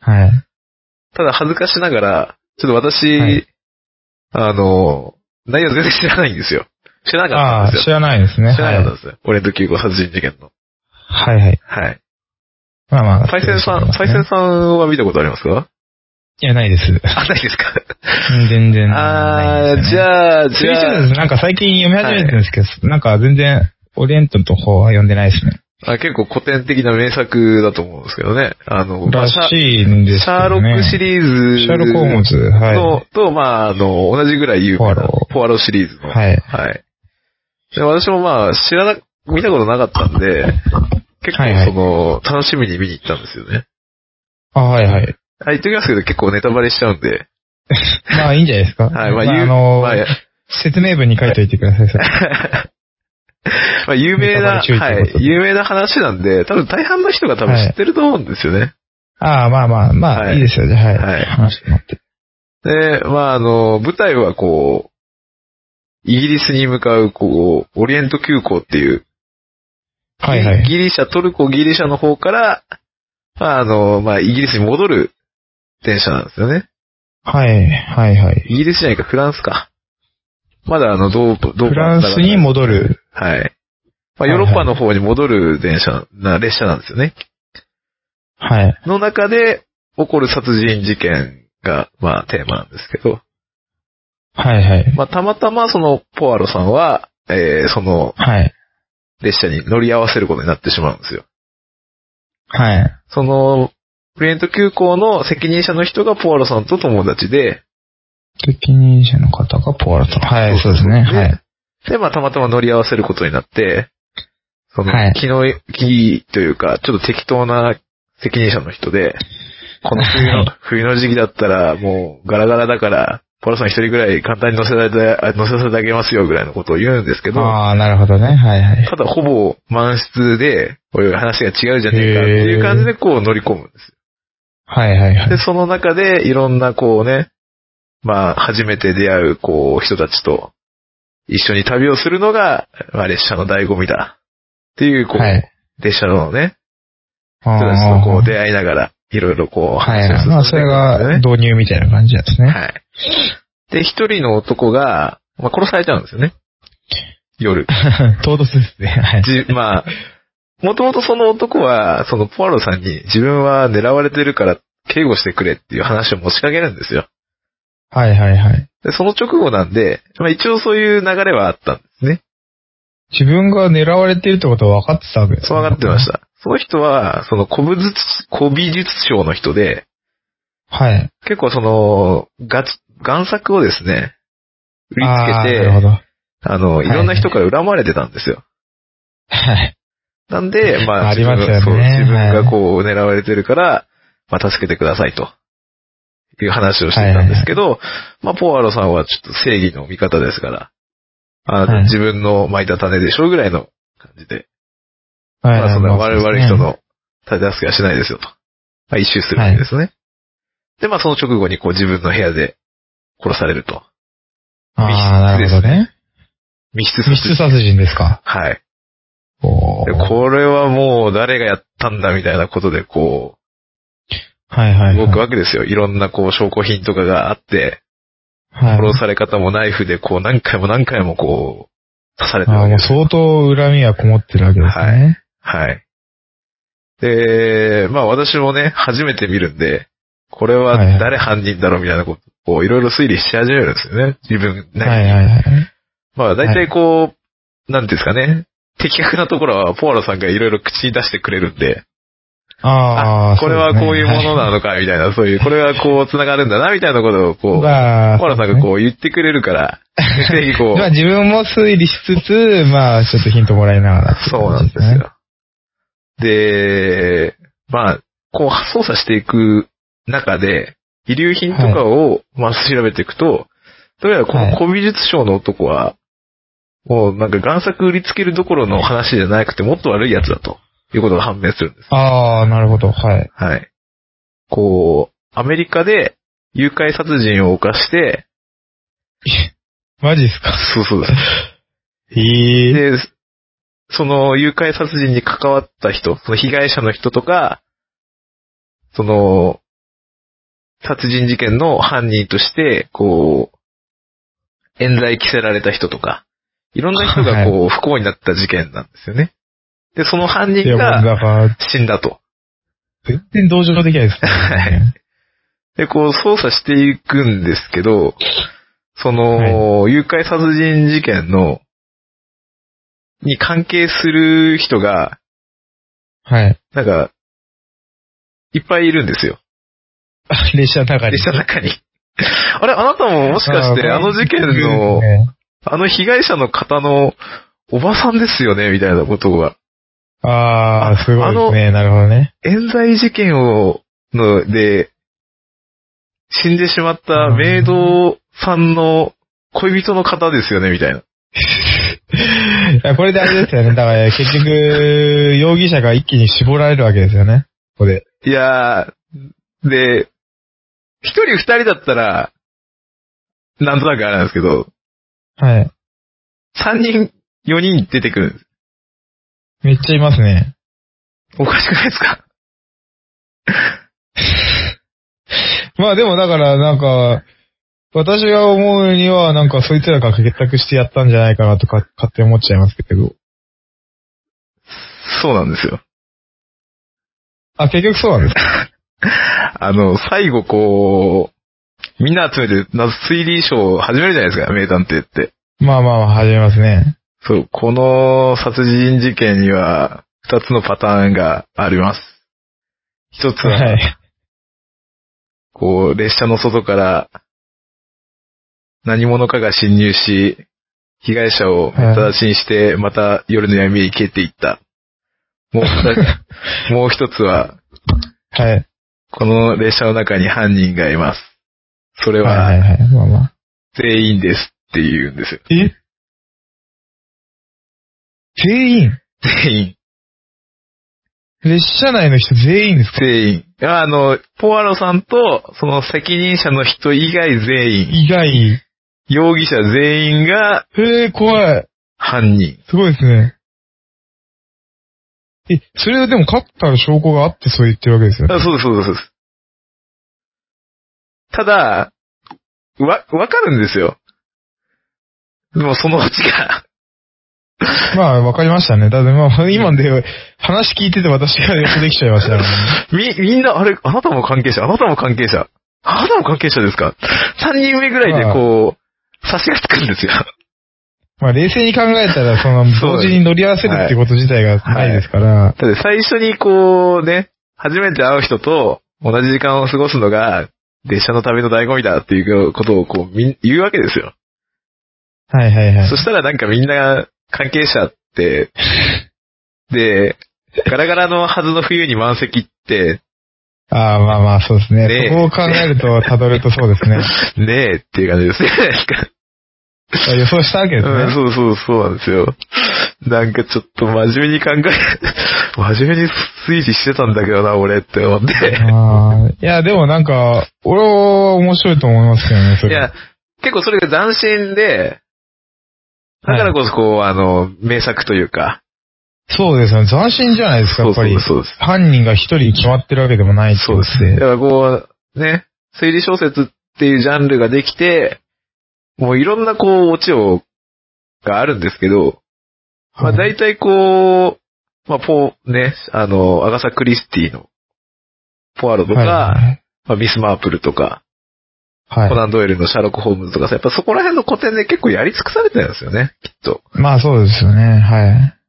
[SPEAKER 2] はい。
[SPEAKER 1] ただ恥ずかしながら、ちょっと私、
[SPEAKER 2] はい
[SPEAKER 1] あの、内容全然知らないんですよ。知らなかったんですよ。
[SPEAKER 2] 知らないですね。
[SPEAKER 1] 知らなかった
[SPEAKER 2] はい
[SPEAKER 1] んですよ。オレント急行殺人事件の。
[SPEAKER 2] はいはい。
[SPEAKER 1] はい。
[SPEAKER 2] まあまあ。
[SPEAKER 1] パイセンさん、パイセンさんは見たことありますか？
[SPEAKER 2] いや、ないです。
[SPEAKER 1] あ、ないですか
[SPEAKER 2] うん全然
[SPEAKER 1] あー、
[SPEAKER 2] ないです、ね。
[SPEAKER 1] じゃあ、じゃあ
[SPEAKER 2] なんか最近読み始めてるんですけど、なんか全然、オリエントの方は読んでないですね。
[SPEAKER 1] あ、結構古典的な名作だと思うんですけどね。あの、まあ
[SPEAKER 2] らしいんです
[SPEAKER 1] シ
[SPEAKER 2] けどね。
[SPEAKER 1] ャーロックシリーズ
[SPEAKER 2] シャーロックホームズ、はい。
[SPEAKER 1] の、と、まあ、あの、同じぐらい有名な
[SPEAKER 2] ポアロ
[SPEAKER 1] シリーズの。
[SPEAKER 2] はい。
[SPEAKER 1] はい。で私もまあ、知らな、見たことなかったんで、結
[SPEAKER 2] はいはい
[SPEAKER 1] 構その、楽しみに見に行ったんですよね。
[SPEAKER 2] あ、はいはい。
[SPEAKER 1] あ、言っときますけど結構ネタバレしちゃうんで。
[SPEAKER 2] まあいいんじゃないですか。
[SPEAKER 1] はい、まあ、
[SPEAKER 2] まあ、
[SPEAKER 1] 有
[SPEAKER 2] あの、
[SPEAKER 1] まあ、や
[SPEAKER 2] 説明文に書いておいてください。それ
[SPEAKER 1] まあ、有名な、は
[SPEAKER 2] い
[SPEAKER 1] 有名な話なんで、多分大半の人が多分知ってると思うんですよね。
[SPEAKER 2] ああ、まあまあ、まあ、
[SPEAKER 1] はい
[SPEAKER 2] いいですよね。はい。
[SPEAKER 1] はい
[SPEAKER 2] 話してもらって。
[SPEAKER 1] で、まあ、あの、舞台はこう、イギリスに向かう、こう、オリエント急行っていう、
[SPEAKER 2] はいはい。
[SPEAKER 1] ギリシャ、トルコ、ギリシャの方から、まあ、あの、まあ、イギリスに戻る電車なんですよね。
[SPEAKER 2] はい、はい、はい。
[SPEAKER 1] イギリスじゃないか、フランスか。まだあの、どう、どう
[SPEAKER 2] フランスに戻る。
[SPEAKER 1] はい。まあ、ヨーロッパの方に戻る電車な、列車なんですよね。
[SPEAKER 2] はい。
[SPEAKER 1] の中で起こる殺人事件が、まあ、テーマなんですけど、
[SPEAKER 2] はい、はい。
[SPEAKER 1] まあ、たまたまその、ポアロさんは、えー、その、
[SPEAKER 2] はい。
[SPEAKER 1] 列車に乗り合わせることになってしまうんですよ。
[SPEAKER 2] はい。
[SPEAKER 1] その、プレント急行の責任者の人がポアロさんと友達で、
[SPEAKER 2] 責任者の方がポアロさん。はい、そうですね。はい。
[SPEAKER 1] で、まあ、たまたま乗り合わせることになって、その、
[SPEAKER 2] はい
[SPEAKER 1] 気のというか、ちょっと適当な責任者の人で、この冬の、
[SPEAKER 2] はい
[SPEAKER 1] 冬の時期だったら、もう、ガラガラだから、ポアロさん一人ぐらい簡単に乗せられて、あ乗せさせてあげますよ、ぐらいのことを言うんですけど、
[SPEAKER 2] ああ、なるほどね。はい、はい。
[SPEAKER 1] ただほぼ満室で、おい話が違うじゃねえかっていう感じでこう乗り込むんですよ。
[SPEAKER 2] はい、はい、は
[SPEAKER 1] で、
[SPEAKER 2] い。
[SPEAKER 1] その中でいろんなこうね、まあ、初めて出会うこう人たちと一緒に旅をするのが、まあ、列車の醍醐味だ。っていう、こう、
[SPEAKER 2] はい。
[SPEAKER 1] 列車のね、
[SPEAKER 2] あ
[SPEAKER 1] 人たちとこう
[SPEAKER 2] ー
[SPEAKER 1] 出会いながら、いろいろこう
[SPEAKER 2] はい、
[SPEAKER 1] 話をすよね、
[SPEAKER 2] はい。まあ、それが導入みたいな感じなんですね。
[SPEAKER 1] はい。で、一人の男が、まあ、殺されちゃうんですよね。夜。
[SPEAKER 2] 唐突ですね。はい。
[SPEAKER 1] じ、まあ、もともとその男は、そのポアロさんに自分は狙われてるから警護してくれっていう話を持ちかけるんですよ。
[SPEAKER 2] はい、はい、はい。
[SPEAKER 1] で、その直後なんで、まあ一応そういう流れはあったんですね。
[SPEAKER 2] 自分が狙われてるってことは分かってたわけです
[SPEAKER 1] そう分かってまし。た。その人は、その古武術、古美術商の人で、
[SPEAKER 2] はい。
[SPEAKER 1] 結構その、ガツ、贋作をですね、売り
[SPEAKER 2] ああ、
[SPEAKER 1] つけて、
[SPEAKER 2] なるほど。
[SPEAKER 1] あの、いろんな人から恨まれてたんですよ。
[SPEAKER 2] はい。
[SPEAKER 1] なんで、まあ、
[SPEAKER 2] ありますよね
[SPEAKER 1] 自分そう自分がこう狙われてるから、まあ、助けてくださいと。いう話をしてたんですけど、まあ、ポアロさんはちょっと正義の味方ですから、あ
[SPEAKER 2] はい
[SPEAKER 1] 自分の巻いた種でしょうぐらいの感じで、
[SPEAKER 2] はい。
[SPEAKER 1] まあ、そんな
[SPEAKER 2] まあ
[SPEAKER 1] 悪々人。の手助けはしないですよと。まあ、一周するわけですね。で、まあ、その直後にこう自分の部屋で殺されると。
[SPEAKER 2] ああ、なるほどね。
[SPEAKER 1] 密室殺人
[SPEAKER 2] 密室殺人ですか？
[SPEAKER 1] はい。これはもう誰がやったんだみたいなことでこ
[SPEAKER 2] はいは
[SPEAKER 1] う、
[SPEAKER 2] い。
[SPEAKER 1] 動くわけですよ。いろんなこう証拠品とかがあって、
[SPEAKER 2] はい。
[SPEAKER 1] 殺され方もナイフでこう何回も何回もこう、刺されてるわけです。
[SPEAKER 2] 相当恨みがこもってるわけですね。
[SPEAKER 1] はい。で、まあ私もね、初めて見るんで、これは
[SPEAKER 2] はいはい
[SPEAKER 1] 誰犯人だろうみたいなことをいろいろ推理し始めるんですよね。自分なりに。
[SPEAKER 2] はいはいはい。
[SPEAKER 1] まあ大体こう、なんていうんですかね。的確なところはポアロさんがいろいろ口に出してくれるんで、
[SPEAKER 2] ああ、
[SPEAKER 1] これはこういうものなのか、みたいな、そういう、これはこう繋がるんだな、みたいなことをこう、
[SPEAKER 2] まあ、
[SPEAKER 1] ポアロさんがこう言ってくれるから、ぜひこう、
[SPEAKER 2] まあ自分も推理しつつ、まあちょっとヒントもらいながら
[SPEAKER 1] そうなんです。よ。で、まあ、こう操作していく中で、遺留品とかを、まあ調べていくと、どうやらこの古美術商の男は、もうなんか贋作売りつけるどころの話じゃなくてもっと悪いやつだということが判明するんです。
[SPEAKER 2] ああ、なるほど。はい。
[SPEAKER 1] はい。こう、アメリカで誘拐殺人を犯して、
[SPEAKER 2] マジですか？
[SPEAKER 1] そうそうです。
[SPEAKER 2] へ え。
[SPEAKER 1] で、その誘拐殺人に関わった人、その被害者の人とか、その、殺人事件の犯人として、こう、冤罪着せられた人とか、いろんな人がこう、不幸になった事件なんですよね。で、その犯人が死んだと。
[SPEAKER 2] 全然同情できないですね。
[SPEAKER 1] で、こう、捜査していくんですけど、その、誘拐殺人事件の、に関係する人が、
[SPEAKER 2] はい。
[SPEAKER 1] なんか、いっぱいいるんですよ。
[SPEAKER 2] 列車の中に。
[SPEAKER 1] 列車の中に。あれ、あなたももしかして、
[SPEAKER 2] あ
[SPEAKER 1] の事件の、あの被害者の方のおばさんですよねみたいなことが。
[SPEAKER 2] ああ、すごいですね。なるほどね。
[SPEAKER 1] 冤罪事件を、の、で、死んでしまったメイドさんの恋人の方ですよねみたいな。
[SPEAKER 2] いやこれであれですよね。だから結局、容疑者が一気に絞られるわけですよね。こで。
[SPEAKER 1] いやー、で、一人二人だったら、なんとなくあれなんですけど、
[SPEAKER 2] はい。
[SPEAKER 1] 三人、四人出てくる。
[SPEAKER 2] めっちゃいますね。
[SPEAKER 1] おかしくないですか？
[SPEAKER 2] まあでもだから、なんか、私が思うには、なんかそいつらが結託してやったんじゃないかなとか、勝手に思っちゃいますけど。
[SPEAKER 1] そうなんですよ。
[SPEAKER 2] あ、結局そうなんですか？
[SPEAKER 1] あの、最後こう、みんな集めて謎推理ショーを始めるじゃないですか、名探偵って。
[SPEAKER 2] まあまあまあ、始めますね。
[SPEAKER 1] そう、この殺人事件には、二つのパターンがあります。一つは、
[SPEAKER 2] はい。
[SPEAKER 1] こう、列車の外から、何者かが侵入し、被害者をめった出しにして、また夜の闇へ消えていった。もう もう一つは、
[SPEAKER 2] はい。
[SPEAKER 1] この列車の中に犯人がいます。それ
[SPEAKER 2] はいは
[SPEAKER 1] はい
[SPEAKER 2] はい。まあまあ。
[SPEAKER 1] 全員ですって言うんですよ。
[SPEAKER 2] え？全員？
[SPEAKER 1] 全員。
[SPEAKER 2] 列車内の人全員ですか？
[SPEAKER 1] 全員。あの、ポアロさんと、その責任者の人以外全員。
[SPEAKER 2] 意外。
[SPEAKER 1] 容疑者全員が
[SPEAKER 2] えー、怖い。
[SPEAKER 1] 犯人。
[SPEAKER 2] すごいですね。え、それはでも勝った証拠があってそう言ってるわけですよね。
[SPEAKER 1] あそうです、そうです。ただ、わ、わかるんですよ。でもそのうちが、
[SPEAKER 2] まあ、わかりましたね。だってまあ、今で、話聞いてて私が予想できちゃいましたね。
[SPEAKER 1] み、みんな、あれ、あなたも関係者、あなたも関係者。あなたも関係者ですか ?3 人目ぐらいでこう、差しがつくんですよ。
[SPEAKER 2] まあ、冷静に考えたら、その、同時に乗り合わせるってこと自体がないですから、
[SPEAKER 1] だって最初にこうね、初めて会う人と同じ時間を過ごすのが、列車の旅の醍醐味だっていうことをこうみん言うわけですよ。
[SPEAKER 2] はいはいはい
[SPEAKER 1] そ。したらなんかみんな関係者って、で、ガラガラのはずの冬に満席って、
[SPEAKER 2] ああ、まあまあ、そうですね。
[SPEAKER 1] ねえ
[SPEAKER 2] そこを考えると、たどるとそうですね。
[SPEAKER 1] ねえっていう感じですね。
[SPEAKER 2] 予想したわけです
[SPEAKER 1] うん、
[SPEAKER 2] ね。
[SPEAKER 1] そうそうそうなんですよ。なんかちょっと真面目に考え、真面目に推理してたんだけどな、俺って思って。
[SPEAKER 2] いや、でもなんか、俺は面白いと思いますけどね、それ。
[SPEAKER 1] いや、結構それが斬新で、だからこそこう、あの、名作というか。
[SPEAKER 2] そうですよね。斬新じゃないですか、やっぱり。
[SPEAKER 1] そうそうです。
[SPEAKER 2] 犯人が一人決まってるわけでもないって
[SPEAKER 1] そうですね。だからこう、ね、推理小説っていうジャンルができて、もういろんなこう、オチを、があるんですけど、まあ大体こう、まあポー、ね、あの、アガサ・クリスティの、ポアロとか、
[SPEAKER 2] はい
[SPEAKER 1] まあ、ミス・マープルとか、
[SPEAKER 2] はい。
[SPEAKER 1] コナン・ドイルのシャーロック・ホームズとかさ、やっぱそこら辺の古典で結構やり尽くされてるんですよね、きっと。
[SPEAKER 2] まあそうですよね、はい。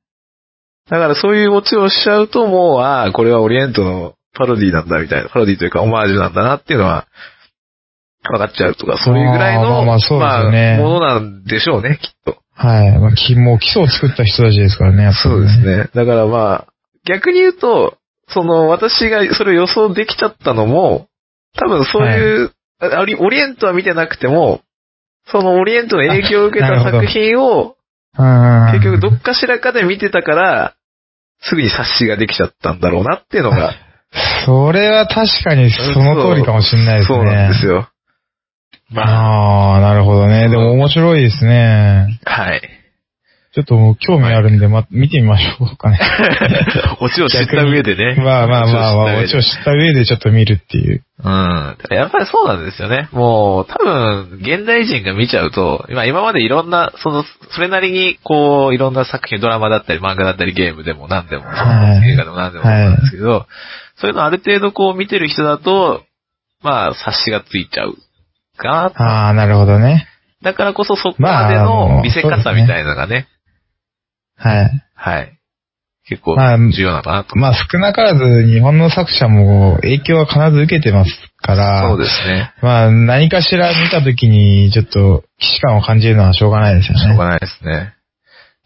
[SPEAKER 1] だからそういうオチをしちゃうともう、ああ、これはオリエントのパロディなんだみたいな、パロディというかオマージュなんだなっていうのは、分かっちゃうとか、そういうぐらいの、
[SPEAKER 2] あーまあまあそうですよね
[SPEAKER 1] まあものなんでしょうね、きっと。
[SPEAKER 2] はい。まあ、きもう基礎を作った人たちですからね、やっぱり、
[SPEAKER 1] そうです。ね。だからまあ、逆に言うと、その私がそれを予想できちゃったのも、多分そういう、あオリオリエントは見てなくても、そのオリエントの影響を受けた作品を、
[SPEAKER 2] うん。
[SPEAKER 1] 結局どっかしらかで見てたから、すぐに察しができちゃったんだろうなっていうのが。
[SPEAKER 2] それは確かにその通りかもしれないですね。
[SPEAKER 1] そうなんですよ。まあ、
[SPEAKER 2] ああ、なるほどね。でも面白いですね。
[SPEAKER 1] はい。
[SPEAKER 2] ちょっともう興味あるんで、ま、見てみましょうかね。
[SPEAKER 1] オチを知った上でね。
[SPEAKER 2] まあまあまあまあ、オチを
[SPEAKER 1] 知
[SPEAKER 2] 知った上でちょっと見るっていう。
[SPEAKER 1] うん。やっぱりそうなんですよね。もう、多分、現代人が見ちゃうと、今、今までいろんな、その、それなりに、こう、いろんな作品、ドラマだったり、漫画だったり、ゲームでも何でも、
[SPEAKER 2] はい
[SPEAKER 1] 映画でも何でもなんですけど、そういうのある程度こう見てる人だと、まあ、察しがついちゃうかな。
[SPEAKER 2] ああ、なるほどね。
[SPEAKER 1] だからこそそこまでの見せ方みたいなのがね、
[SPEAKER 2] はい。
[SPEAKER 1] はい。結構
[SPEAKER 2] まあ
[SPEAKER 1] 重要なのかなと。
[SPEAKER 2] まあ少なからず日本の作者も影響は必ず受けてますから、
[SPEAKER 1] そうですね。
[SPEAKER 2] まあ何かしら見たときにちょっと既視感を感じるのはしょうがないですよね。
[SPEAKER 1] しょうがないですね。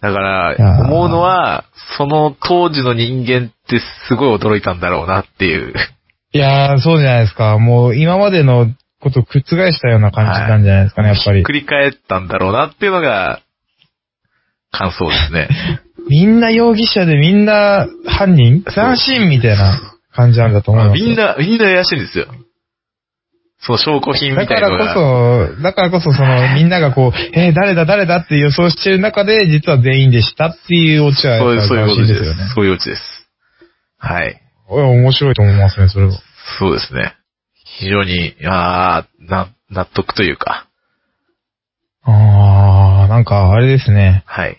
[SPEAKER 1] だから思うのは、その当時の人間ってすごい驚いたんだろうなっていう。
[SPEAKER 2] いやー、そうじゃないですか。もう今までのことを覆したような感じなんじゃないですかね、やっぱり。
[SPEAKER 1] 繰り返ったんだろうなっていうのが、感想ですね。
[SPEAKER 2] みんな容疑者でみんな犯人？斬新みたいな感じなんだと思います。
[SPEAKER 1] みんな、みんな怪しいんですよ。その証拠品
[SPEAKER 2] だ
[SPEAKER 1] みたいなのが。
[SPEAKER 2] からこそ、だからこそその、みんながこう、えー誰だ誰だって予想してる中で、実は全員でしたっていうオチは、
[SPEAKER 1] そういう、そういうことです。そういうオチです。はい。
[SPEAKER 2] 面白いと思いますね、それは。
[SPEAKER 1] そうですね。非常に、あーな、納得というか。
[SPEAKER 2] あー、なんか、あれですね。
[SPEAKER 1] はい。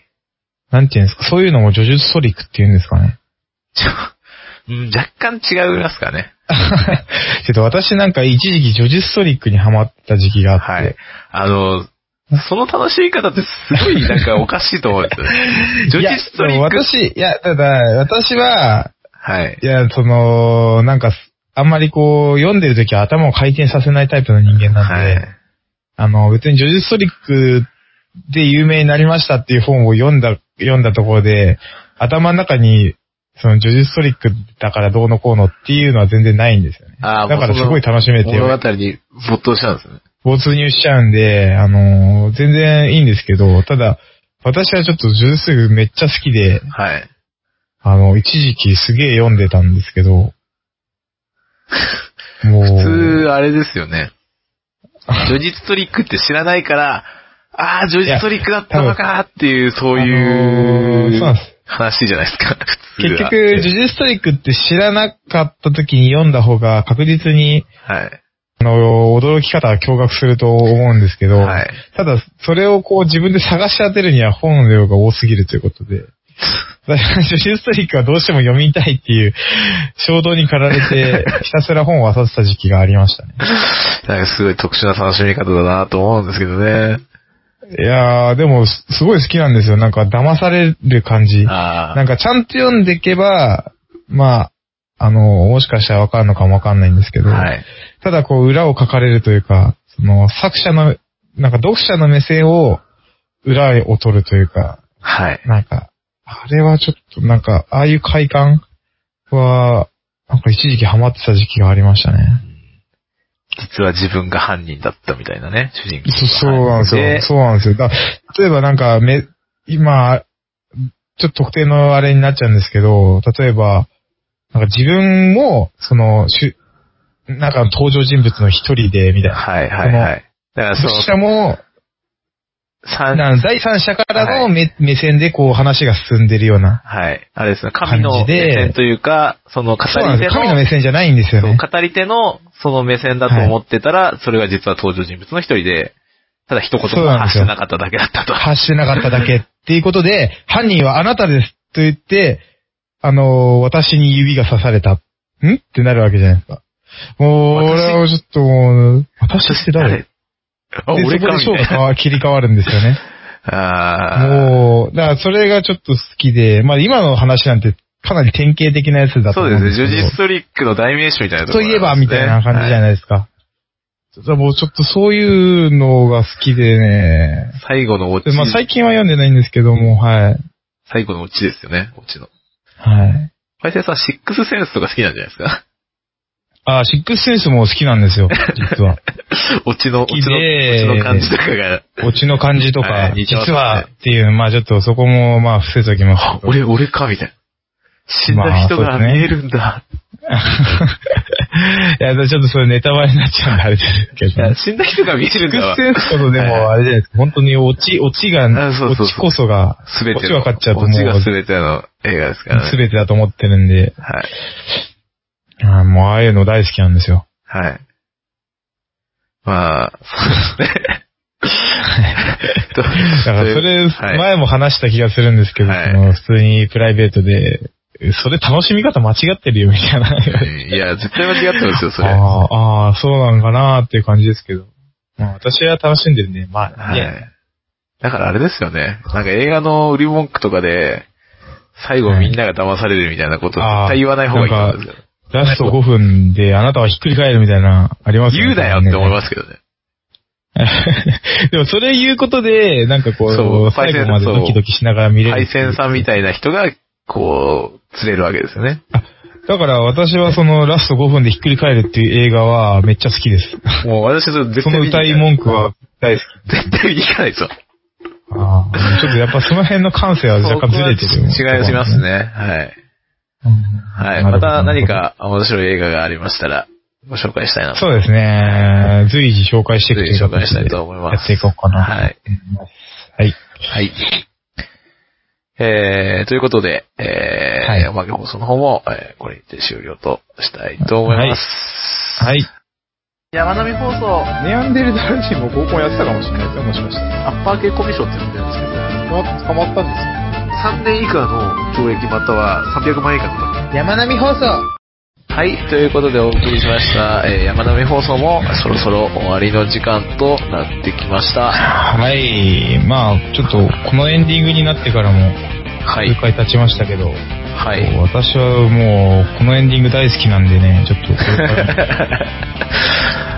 [SPEAKER 2] なんていうんですか、そういうのも叙述トリックっていうんですかね。
[SPEAKER 1] 若干違いますかね。
[SPEAKER 2] けど私なんか一時期叙述トリックにハマった時期があって、
[SPEAKER 1] はい。あの、その楽しみ方ってすごいなんかおかしいと思うんですよね。ジョジストリック。
[SPEAKER 2] 私、いや、ただ、私は、
[SPEAKER 1] はい
[SPEAKER 2] い。や、その、なんか、あんまりこう、読んでる時は頭を回転させないタイプの人間なんで、
[SPEAKER 1] はい。
[SPEAKER 2] あの、別にジョジストリックで有名になりましたっていう本を読んだ、読んだところで、頭の中に、そのジョジストリックだからどうのこうのっていうのは全然ないんですよね。
[SPEAKER 1] あー
[SPEAKER 2] だからすごい楽しめて、
[SPEAKER 1] 物語に没頭しちゃうんですね。
[SPEAKER 2] 没入しちゃうんで、あの、全然いいんですけど、ただ、私はちょっとジョジストリックめっちゃ好きで、
[SPEAKER 1] はい。
[SPEAKER 2] あの、一時期すげえ読んでたんですけど、もう、
[SPEAKER 1] 普通、あれですよね。ジョジストリックって知らないから、ああ、ジョジストリックだったのかっていう、そう
[SPEAKER 2] あのー
[SPEAKER 1] いう。話じゃないですか、普通は。
[SPEAKER 2] 結局、ジョジストリックって知らなかった時に読んだ方が確実に、
[SPEAKER 1] はい。
[SPEAKER 2] あの、驚き方は驚愕すると思うんですけど、
[SPEAKER 1] はい。
[SPEAKER 2] ただ、それをこう自分で探し当てるには本の量が多すぎるということで、だからジョジストリックはどうしても読みたいっていう衝動に駆られて、ひたすら本を漁ってた時期がありましたね。
[SPEAKER 1] なんかすごい特殊な楽しみ方だなと思うんですけどね。
[SPEAKER 2] いやー、でも、すすごい好きなんですよ。なんか騙される感じ。なんかちゃんと読んでいけば、まあ、あの、もしかしたらわかるのかもわかんないんですけど、
[SPEAKER 1] はい。
[SPEAKER 2] ただこう裏を書かれるというか、その作者の、なんか読者の目線を裏を取るというか、
[SPEAKER 1] はい。
[SPEAKER 2] なんか、あれはちょっとなんか、ああいう快感は、なんか一時期ハマってた時期がありましたね。
[SPEAKER 1] 実は自分が犯人だったみたいなね、主人公
[SPEAKER 2] そそうなんですよ。そうなんですよ。だ例えばなんか、め、今、ちょっと特定のあれになっちゃうんですけど、例えば、なんか自分も、その、しゅ、なんか登場人物の一人で、みたいな。
[SPEAKER 1] はいはいはい。だからそ
[SPEAKER 2] 読者も、
[SPEAKER 1] の、三
[SPEAKER 2] なん第三者からの目,、目線でこう話が進んでるような。
[SPEAKER 1] はい。あれですね、神の目線というか、その語り手
[SPEAKER 2] そうなんですよ。神の
[SPEAKER 1] の、
[SPEAKER 2] 目線じゃないんですよね。
[SPEAKER 1] 語り手のその目線だと思ってたら、それが実は登場人物の一人で、ただ一言も発してなかっただけだったと。
[SPEAKER 2] 発してなかっただけっていうことで、犯人はあなたですと言って、あのー私に指が刺された。ん？ってなるわけじゃないですか。もう、
[SPEAKER 1] 私？
[SPEAKER 2] 俺はちょっともう、私って誰？
[SPEAKER 1] 俺かみ
[SPEAKER 2] そこで勝負
[SPEAKER 1] たいな。
[SPEAKER 2] が切り替わるんですよね。
[SPEAKER 1] ああ。
[SPEAKER 2] もう、だからそれがちょっと好きで、まあ今の話なんてかなり典型的なやつだと
[SPEAKER 1] そうですね、
[SPEAKER 2] 思うんですけど。
[SPEAKER 1] ジョジストリックの代名詞みたいなところ
[SPEAKER 2] といえばみたいな感じじゃ
[SPEAKER 1] い
[SPEAKER 2] ないですか。だからもうちょっとそういうのが好きでね。
[SPEAKER 1] 最後のオチ
[SPEAKER 2] で。まあ最近は読んでないんですけども、はい。
[SPEAKER 1] 最後のオチですよね、オチの。
[SPEAKER 2] はい。
[SPEAKER 1] パイセンさん、シックスセンスとか好きなんじゃないですか？
[SPEAKER 2] あ、シックスセンスも好きなんですよ、実は。
[SPEAKER 1] オチの、オチの、感じとかが、
[SPEAKER 2] オチの感じとか、実はっていう、まあちょっとそこもまあ伏せときます。
[SPEAKER 1] 俺、俺か、みたいな。死んだ人が見えるんだ。
[SPEAKER 2] いや、ちょっとそれネタバレになっちゃうんであれですけど。
[SPEAKER 1] 死んだ人が見えるんだわ。
[SPEAKER 2] シックスセンスこそでも、あれじゃないですか、本当にオチ、オチが、
[SPEAKER 1] あそうそうそう
[SPEAKER 2] オチこそが、
[SPEAKER 1] すべての。
[SPEAKER 2] オチ分かっちゃうとも
[SPEAKER 1] オチが
[SPEAKER 2] う、
[SPEAKER 1] すべての映画ですからね。
[SPEAKER 2] すべてだと思ってるんで、
[SPEAKER 1] はい。
[SPEAKER 2] あもうああいうの大好きなんですよ。
[SPEAKER 1] はい。まあ、そうですね。
[SPEAKER 2] だからそれ、
[SPEAKER 1] はい
[SPEAKER 2] 前も話した気がするんですけど、
[SPEAKER 1] はい
[SPEAKER 2] その普通にプライベートで、それ楽しみ方間違ってるよみたいな。
[SPEAKER 1] いや、絶対間違ってますよ、それ。
[SPEAKER 2] ああ、そうなんかなっていう感じですけど。まあ私は楽しんでるんで、まあ、
[SPEAKER 1] はい
[SPEAKER 2] ね。。
[SPEAKER 1] だからあれですよね。なんか映画の売り文句とかで、最後みんなが騙されるみたいなこと絶対言わない方がいいと思うんですよ。
[SPEAKER 2] ラスト5分であなたはひっくり返るみたいな、あります
[SPEAKER 1] 言うなよって思い
[SPEAKER 2] す。
[SPEAKER 1] ますけどね。
[SPEAKER 2] でもそれ言うことで、なんかこ
[SPEAKER 1] そう
[SPEAKER 2] う、最後までドキドキしながら見れる。
[SPEAKER 1] 配線さんみたいな人が、こう、釣れるわけですよね。
[SPEAKER 2] だから私はそのラスト5分でひっくり返るっていう映画はめっちゃ好きです。
[SPEAKER 1] もう私それ絶
[SPEAKER 2] その
[SPEAKER 1] 対見に行かない
[SPEAKER 2] 歌い文句は大好き。
[SPEAKER 1] 絶対見に行かないですよ。
[SPEAKER 2] ああ、ちょっとやっぱその辺の感性は若干ずれてる
[SPEAKER 1] 違いしますね。はい。はい。また何。か面白い映画がありましたら、ご紹介したいなと。
[SPEAKER 2] そうですね。随時紹介していく
[SPEAKER 1] 随時紹介したいと思います
[SPEAKER 2] やっていこうかな。
[SPEAKER 1] はい。
[SPEAKER 2] はい。
[SPEAKER 1] はい。えー、ということで、えー、
[SPEAKER 2] はい
[SPEAKER 1] おまけ放送の方も、えーこれにて終了としたいと思います。
[SPEAKER 2] はい。
[SPEAKER 1] 山並放送、
[SPEAKER 2] ネアンデルタール人も合コンやってたかもしれないですよ、もしかしたら。
[SPEAKER 1] アッパー系コミッションって呼んでるんですけど、
[SPEAKER 2] 捕まったんですよ。
[SPEAKER 1] 3年以下の懲役または300万円以下の罰
[SPEAKER 2] 山並放送
[SPEAKER 1] はい、ということでお送りしました、えー山並放送もそろそろ終わりの時間となってきました。
[SPEAKER 2] はい。まあ、ちょっと、このエンディングになってからも、
[SPEAKER 1] はい
[SPEAKER 2] 数。回経ちましたけど、
[SPEAKER 1] はい。
[SPEAKER 2] 私はもう、このエンディング大好きなんでね、ちょっとこれから、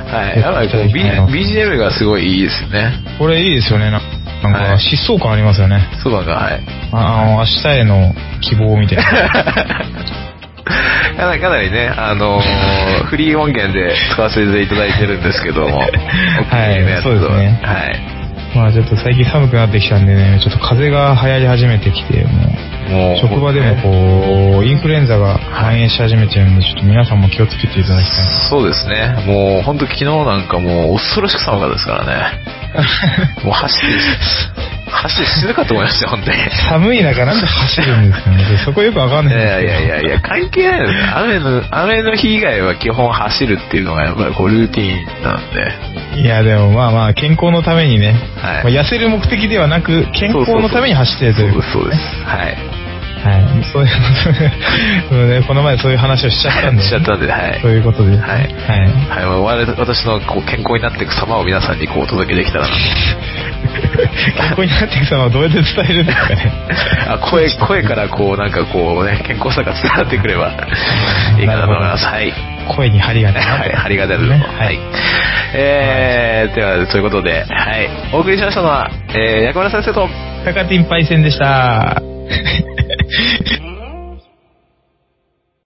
[SPEAKER 1] はい。やっぱ BGM がすごいいいですよね。
[SPEAKER 2] これいいですよね。ななんか、
[SPEAKER 1] はい
[SPEAKER 2] 疾走感ありますよね。
[SPEAKER 1] そばが、はい。
[SPEAKER 2] ああの、明日への希望みたいな。
[SPEAKER 1] かなりかなりね、あのー フリー音源で使わせていただいてるんですけども、お気に入りのやつを
[SPEAKER 2] そうですね
[SPEAKER 1] はい。
[SPEAKER 2] まあちょっと最近寒くなってきたんでね、ちょっと風邪が流行り始めてきて、もう、職場でもこう、インフルエンザが蔓延し始めてるんで、ちょっと皆さんも気をつけていただきたいな。
[SPEAKER 1] そうですね。もう、本当昨日なんかもう、恐ろしく寒かったですからね。もう走って、走って死ぬかと思いましたよ、本当に。
[SPEAKER 2] 寒い中なんで走るんですかね。そこよくわかん
[SPEAKER 1] い
[SPEAKER 2] ないんですけど。
[SPEAKER 1] やいやいやいや、関係ないよ。雨の、雨の日以外は基本走るっていうのがやっぱりこうルーティーンなんで。
[SPEAKER 2] いや、でもまあまあ、健康のためにね、
[SPEAKER 1] はい
[SPEAKER 2] まあ、痩せる目的ではなく、健康のために走ってるという
[SPEAKER 1] そうです、そうです。はい。
[SPEAKER 2] はい。そういうことで、ね、この前そういう話をしちゃったんで。
[SPEAKER 1] しちゃったんで、はい。
[SPEAKER 2] そういうことで。
[SPEAKER 1] はい
[SPEAKER 2] はい。
[SPEAKER 1] はい、私のこう健康になっていく様を皆さんにこうお届けできたらな
[SPEAKER 2] 健康になっていく様はどうやって伝えるんですかね？
[SPEAKER 1] あ声声からこうなんかこうね健康さが伝わってくればいいかなと思います。はい。
[SPEAKER 2] 声に張りが出る。
[SPEAKER 1] はい張りが出るの、
[SPEAKER 2] ね。
[SPEAKER 1] はい、えー、ではそういうことではい。お送りしましたのは、えー、薬丸先生と。
[SPEAKER 2] 高ティンパイセンでした。